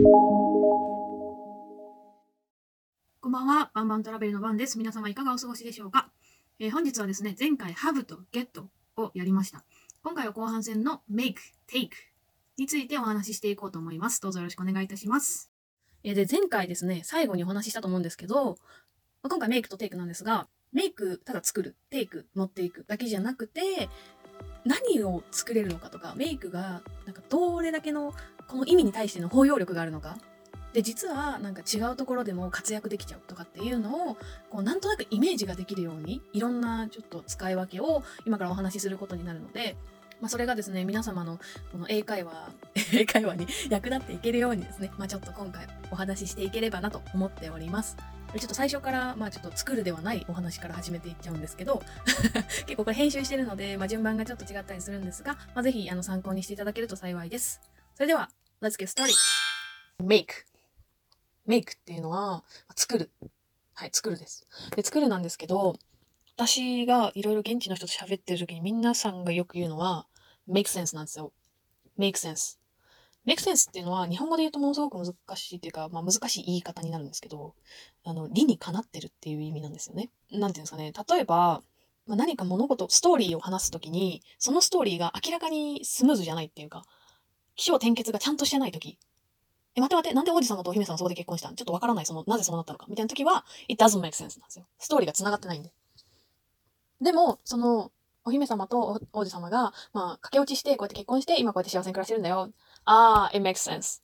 こんばんは、バンバントラベルの番です。皆様いかがお過ごしでしょうか、えー本日はですね、前回 have と get をやりました。今回は後半戦の make、take についてお話ししていこうと思います。どうぞよろしくお願いいたします。えーで、前回ですね、最後にお話ししたと思うんですけど、まあ今回 make と take なんですが、make ただ作る、take 持っていくだけじゃなくて、何を作れるのかとか、メイクがなんかどれだけのこの意味に対しての包容力があるのか？で実はなんか違うところでも活躍できちゃうとかっていうのをこうなんとなくイメージができるようにいろんなちょっと使い分けを今からお話しすることになるので、まあ、それがですね皆様のこの英会話 英会話に役立っていけるようにですね、まあ、ちょっと今回お話ししていければなと思っております。ちょっと最初から、まあちょっと作るではないお話から始めていっちゃうんですけど、結構これ編集してるので、まあ順番がちょっと違ったりするんですが、まあぜひあの参考にしていただけると幸いです。それでは、Let's get started! make make っていうのは、作る。はい、作るです。で、作るなんですけど、私がいろいろ現地の人と喋ってる時に皆さんがよく言うのは、make sense なんですよ。make sense。make sense っていうのは日本語で言うとものすごく難しいっていうか、まあ難しい言い方になるんですけど、あの、理にかなってるっていう意味なんですよね。なんていうんですかね。例えば、まあ、何か物事、ストーリーを話すときに、そのストーリーが明らかにスムーズじゃないっていうか、起承転結がちゃんとしてないとき、え、待て待て、なんで王子様とお姫様そこで結婚したん？ちょっとわからない、その、なぜそうなったのか、みたいなときは、it doesn't make sense なんですよ。ストーリーが繋がってないんで。でも、その、お姫様と王子様が、まあ、駆け落ちして、こうやって結婚して、今こうやって幸せに暮らしてるんだよ。ああ、it makes sense.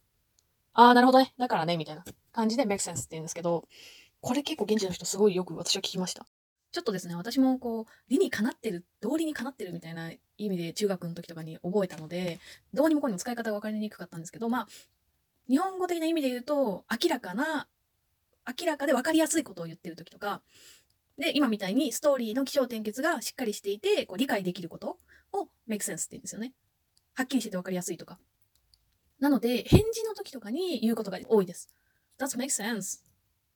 ああ、なるほどね。だからね、みたいな感じで make sense って言うんですけど、これ結構現地の人すごいよく私は聞きました。ちょっとですね、私もこう、理にかなってる、道理にかなってるみたいな意味で中学の時とかに覚えたので、どうにもこうにも使い方が分かりにくかったんですけど、まあ、日本語的な意味で言うと、明らかな、明らかで分かりやすいことを言ってる時とか、で、今みたいにストーリーの起承転結がしっかりしていて、こう理解できることを make sense って言うんですよね。はっきりしてて分かりやすいとか。なので、返事の時とかに言うことが多いです。That makes sense?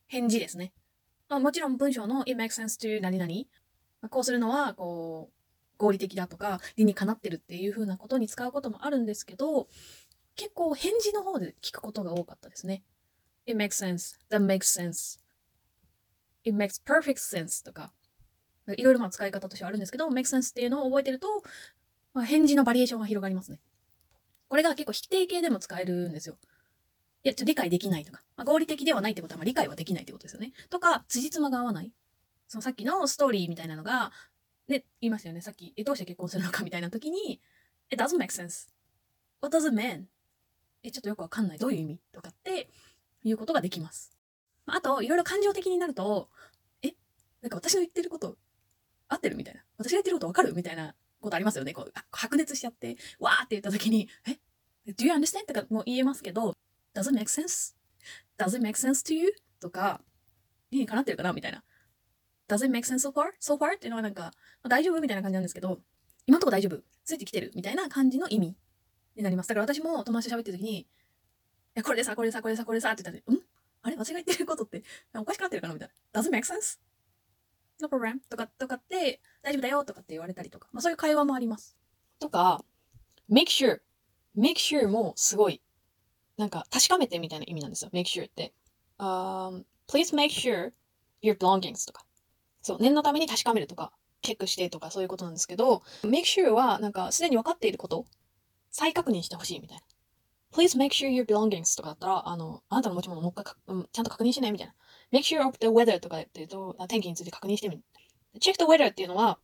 返事ですね。まあ、もちろん文章の It makes sense to 何々。こうするのは、こう、合理的だとか、理にかなってるっていう風なことに使うこともあるんですけど、結構返事の方で聞くことが多かったですね。It makes sense. That makes sense. It makes perfect sense とか、いろいろま使い方としてはあるんですけど、make sense っていうのを覚えてると、まあ、返事のバリエーションが広がりますね。これが結構否定形でも使えるんですよ。いや、ちょ理解できないとか、まあ、合理的ではないってことは、まあ、理解はできないってことですよね。とか、辻褄が合わない。そのさっきのストーリーみたいなのが、ね、言いましたよね。さっき、え、どうして結婚するのかみたいな時に、It doesn't make sense. What does it mean? え、ちょっとよくわかんない。どういう意味とかって、いうことができます。あと、いろいろ感情的になると、え、なんか私の言ってること、合ってるみたいな。私が言ってることわかる？みたいなことありますよね。こう、白熱しちゃって、わーって言った時に、え ?Do you understand? とかも言えますけど、Does it make sense? Does it make sense to you? とか、理にかな？ってるかな？みたいな。Does it make sense so far? So far? っていうのはなんか、まあ大丈夫みたいな感じなんですけど、今のところ大丈夫？ついてきてる？みたいな感じの意味になります。だから私も友達と喋ってる時に、いや、これでさ、これでさ、これでさ、これでさって言ったら、ん？あれ？私が言ってることっておかしくなってるかな？みたいな。Does it make sense? No problem. とか、とかって、大丈夫だよとかって言われたりとか、まあそういう会話もあります。とか、make sure。make sure もすごい、なんか確かめてみたいな意味なんですよ。make sure って。Um, please make sure your belongings とか。そう、念のために確かめるとか、チェックしてとかそういうことなんですけど、make sure はなんかすでに分かっていること、再確認してほしいみたいな。Please make sure your belongings とかだったら、あの、あなたの持ち物もう一回、うん、ちゃんと確認してねみたいな。make sure of the weather とかって言うと、天気について確認してみる。check the weather っていうのは、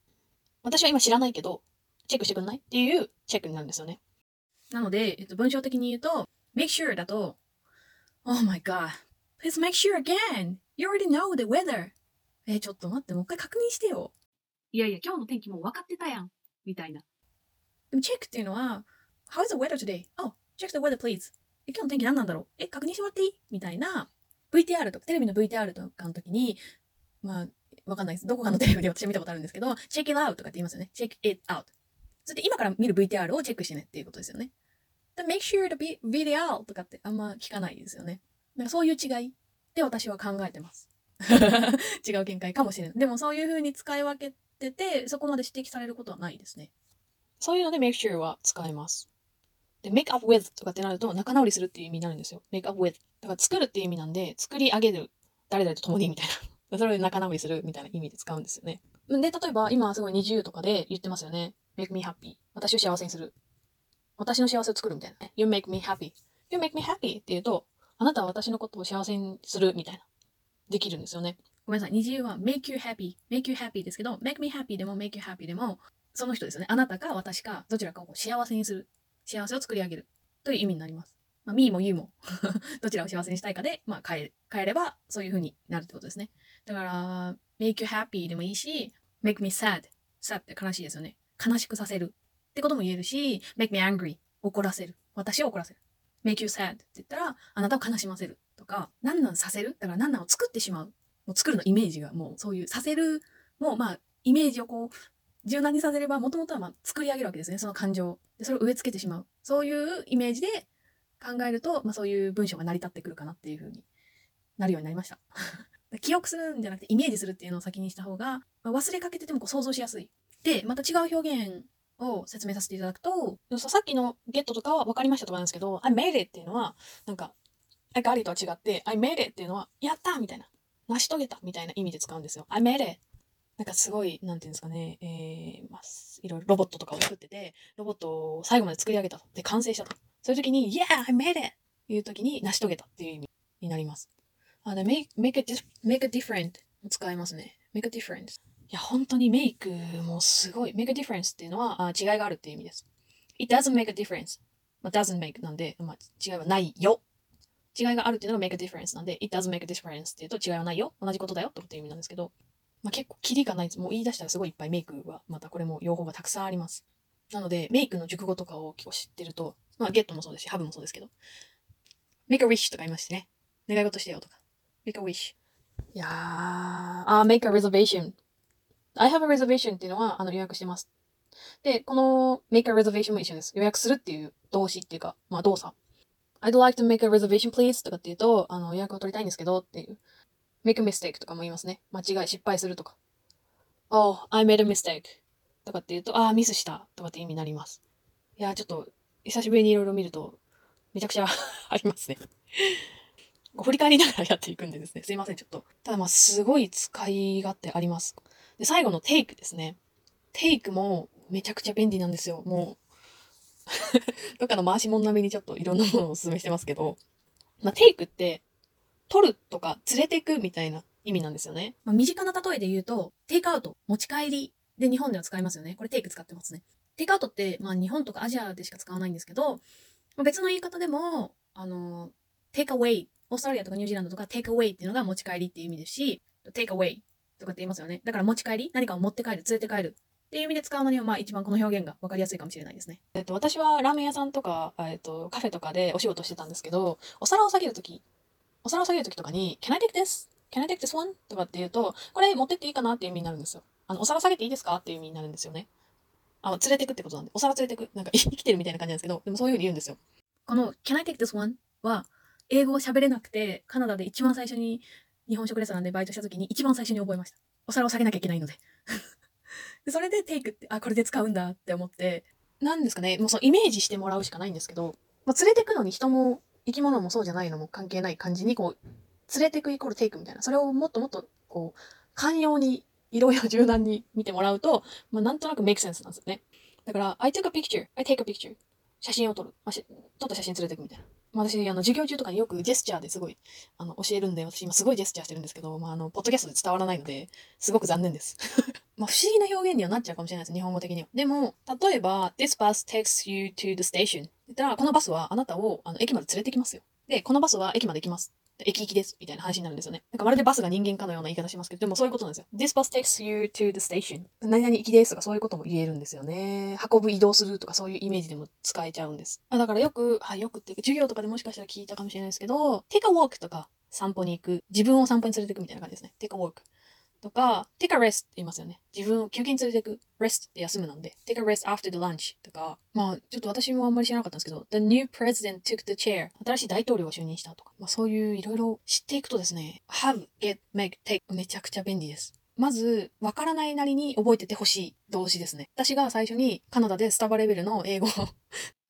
私は今知らないけど、チェックしてくんない？っていうチェックになるんですよね。なので、えっと、文章的に言うと、make sure だと、Oh my god, please make sure again. You already know the weather. え、ちょっと待って、もう一回確認してよ。いやいや、今日の天気もう分かってたやん。みたいな。でも、チェックっていうのは、How is the weather today? Oh, check the weather please. え、今日の天気何なんだろう？え、確認してもらっていい？みたいな、VTR とか、テレビの VTR とかの時に、まあ、わかんないです。どこかのテレビで私は見たことあるんですけど、check it out とかって言いますよね。check it out. それで今から見る VTR をチェックしてねっていうことですよね。で make sure to be video とかってあんま聞かないですよね。なんかそういう違いで私は考えてます。違う見解かもしれない。でもそういう風に使い分けてて、そこまで指摘されることはないですね。そういうので make sure は使えます。で、make up with とかってなると仲直りするっていう意味になるんですよ。make up with。だから作るっていう意味なんで、作り上げる。誰々と共にみたいな。それで仲直りするみたいな意味で使うんですよね。で、例えば今すごい20とかで言ってますよね。make me happy. 私を幸せにする。私の幸せを作るみたいなね。you make me happy. you make me happy って言うと、あなたは私のことを幸せにするみたいな。できるんですよね。ごめんなさい。二重は make you happy, make you happy ですけど、make me happy でも make you happy でも、その人ですよね。あなたか私か、どちらかを幸せにする。幸せを作り上げる。という意味になります。まあ、me も you も どちらを幸せにしたいかで、まあ、変え、変えれば、そういう風になるってことですね。だから、make you happy でもいいし、make me sad。sad って悲しいですよね。悲しくさせる。ってことも言えるし、make me angry。怒らせる。私を怒らせる。make you sad って言ったら、あなたを悲しませる。とか、何なんさせる？だから何なんを作ってしまう？もう作るのイメージがもうそういうさせるもまあイメージをこう柔軟にさせればもともとはま作り上げるわけですね。その感情でそれを植え付けてしまう。そういうイメージで考えると、まあ、そういう文章が成り立ってくるかなっていうふうになるようになりました。記憶するんじゃなくてイメージするっていうのを先にした方が、まあ、忘れかけててもこう想像しやすい。でまた違う表現を説明させていただくとさっきのゲットとかは分かりましたとかなんですけど I made it っていうのはなんか I got it とは違って I made it っていうのはやったみたいな成し遂げたみたいな意味で使うんですよ。I made it! なんかすごい、なんていうんですかね、えー、まあ、いろいろロボットとかを作ってて、ロボットを最後まで作り上げたと。で、完成したと。そういう時に、Yeah! I made it! いう時に成し遂げたっていう意味になります。あ、で、make, make, a, make a different 使いますね。make a difference. いや、本当にメイクもすごい。make a difference っていうのはあ違いがあるっていう意味です。It doesn't make a difference. まあ、doesn't make なんで、まあ、違いはないよ違いがあるっていうのが make a difference なんで、it does make a difference っていうと違いはないよ。同じことだよっていう意味なんですけど、まあ、結構キリがないです。もう言い出したらすごいいっぱいメイクは、またこれも用法がたくさんあります。なので、メイクの熟語とかを結構知ってると、まあ、ゲットもそうですし、ハブもそうですけど、make a wish とか言いましてね。願い事してよとか。make a wish。いやー、あ、make a reservation。I have a reservation っていうのは、あの、予約してます。で、この make a reservation も一緒です。予約するっていう動詞っていうか、まあ動作 I'd like to make a reservation please とかって言うと、あの、予約を取りたいんですけどっていう。make a mistake とかも言いますね。間違い、失敗するとか。Oh, I made a mistake とかって言うと、ああ、ミスしたとかって意味になります。いや、ちょっと、久しぶりにいろいろ見ると、めちゃくちゃ ありますね。振り返りながらやっていくんでですね。すいません、ちょっと。ただまあ、すごい使い勝手あります。で、最後の take ですね。take もめちゃくちゃ便利なんですよ。もう、どっかの回し物並みにちょっといろんなものをお勧めしてますけど、まあ、テイクって、取るとか連れてくみたいな意味なんですよね。まあ、身近な例えで言うと、テイクアウト、持ち帰りで日本では使いますよね。これテイク使ってますね。テイクアウトって、まあ日本とかアジアでしか使わないんですけど、まあ、別の言い方でも、あの、テイクアウェイ、オーストラリアとかニュージーランドとかテイクアウェイっていうのが持ち帰りっていう意味ですし、テイクアウェイとかって言いますよね。だから持ち帰り何かを持って帰る、連れて帰るっていう意味で使うのには、まあ一番この表現が分かりやすいかもしれないですね。えっと、私はラーメン屋さんとか、えっと、カフェとかでお仕事してたんですけど、お皿を下げるとき、お皿を下げるときとかに、Can I take this?Can I take this one? とかって言うと、これ持ってっていいかなっていう意味になるんですよ。あの、お皿下げていいですかっていう意味になるんですよね。あの、連れてくってことなんで、お皿連れてく。なんか 生きてるみたいな感じなんですけど、でもそういうふうに言うんですよ。この Can I take this one? は、英語を喋れなくて、カナダで一番最初に日本食レストランでバイトした時に一番最初に覚えました。お皿を下げなきゃいけないので。でそれでテイクって、あ、これで使うんだって思って、なんですかね、もうそのイメージしてもらうしかないんですけど、まあ、連れてくのに人も生き物もそうじゃないのも関係ない感じに、こう、連れてくイコールテイクみたいな、それをもっともっと、こう、寛容に、いろいろ柔軟に見てもらうと、まあ、なんとなくメイクセンスなんですよね。だから、I took a picture, I take a picture. 写真を撮る。まあ、撮った写真連れてくみたいな。私、あの、授業中とかによくジェスチャーですごい、あの、教えるんで、私今すごいジェスチャーしてるんですけど、まあ、あの、ポッドキャストで伝わらないので、すごく残念です。まあ、不思議な表現にはなっちゃうかもしれないです、日本語的には。でも、例えば、this bus takes you to the station. って言ったら、このバスはあなたを、あの、駅まで連れてきますよ。で、このバスは駅まで行きます。駅行きです。みたいな話になるんですよね。なんかまるでバスが人間かのような言い方しますけど、でもそういうことなんですよ。This bus takes you to the station. 何々行きですとかそういうことも言えるんですよね。運ぶ移動するとかそういうイメージでも使えちゃうんです。だからよく、はい、よくっていうか、授業とかでもしかしたら聞いたかもしれないですけど、take a walk とか散歩に行く。自分を散歩に連れて行くみたいな感じですね。take a walk。とか、take a rest って言いますよね。自分を休憩に連れていく。rest って休むなんで。take a rest after the lunch とか、まあ、ちょっと私もあんまり知らなかったんですけど、the new president took the chair 新しい大統領が就任したとか、まあそういういろいろ知っていくとですね、have, get, make, take めちゃくちゃ便利です。まず、わからないなりに覚えててほしい動詞ですね。私が最初にカナダでスタバレベルの英語を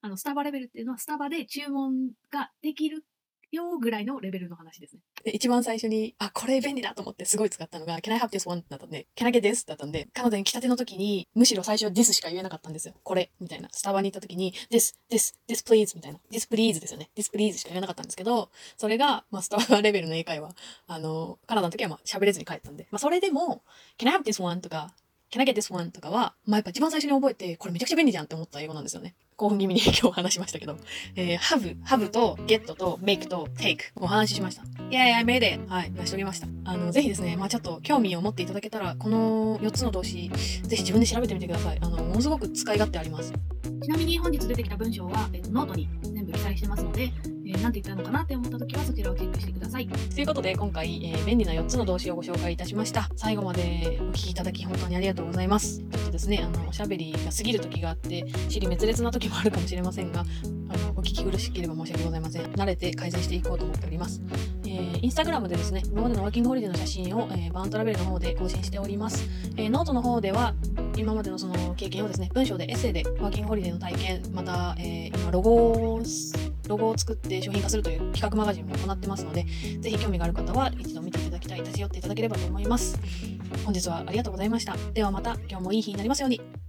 あの、スタバレベルっていうのは、スタバで注文ができるよぐらいのレベルの話ですね。で、一番最初に、あ、これ便利だと思ってすごい使ったのが、Can I have this one? だったんで、Can I get this? だったんで、彼女に来たての時に、むしろ最初は this しか言えなかったんですよ。これ、みたいな。スタバに行った時に、this, this, this please みたいな。this please ですよね。this please しか言えなかったんですけど、それが、まあ、スタバレベルの英会話、あの、カナダの時はまあ喋れずに帰ったんで、まあ、それでも、Can I have this one? とか、Can I get this one? とかは、まあ、やっぱ一番最初に覚えて、これめちゃくちゃ便利じゃんって思った英語なんですよね。興奮気味に 今日話しましたけど、えー、have, have と get と make と take お話ししました。Yeah, I made it! はい、成し遂げました。あの、ぜひですね、まあちょっと興味を持っていただけたら、この4つの動詞、ぜひ自分で調べてみてください。あの、ものすごく使い勝手あります。ちなみに本日出てきた文章は、えー、ノートに全部記載してますので、えー、なんて言ったのかなって思った時はそちらをチェックしてください。ということで、今回、えー、便利な4つの動詞をご紹介いたしました。最後までお聞きいただき本当にありがとうございます。ちょっとですね、あの、おしゃべりが過ぎる時があって、尻滅裂な時もあるかもしれませんが、あの、お聞き苦しければ申し訳ございません。慣れて改善していこうと思っております。インスタグラムでですね、今までのワーキングホリデーの写真を、えー、バーントラベルの方で更新しております。えー、ノートの方では、今までのその経験をですね、文章でエッセイでワーキングホリデーの体験、また、えー、今ロゴを、ロゴを作って商品化するという企画マガジンも行ってますので、ぜひ興味がある方は一度見ていただきたい、立ち寄っていただければと思います。本日はありがとうございました。ではまた今日もいい日になりますように。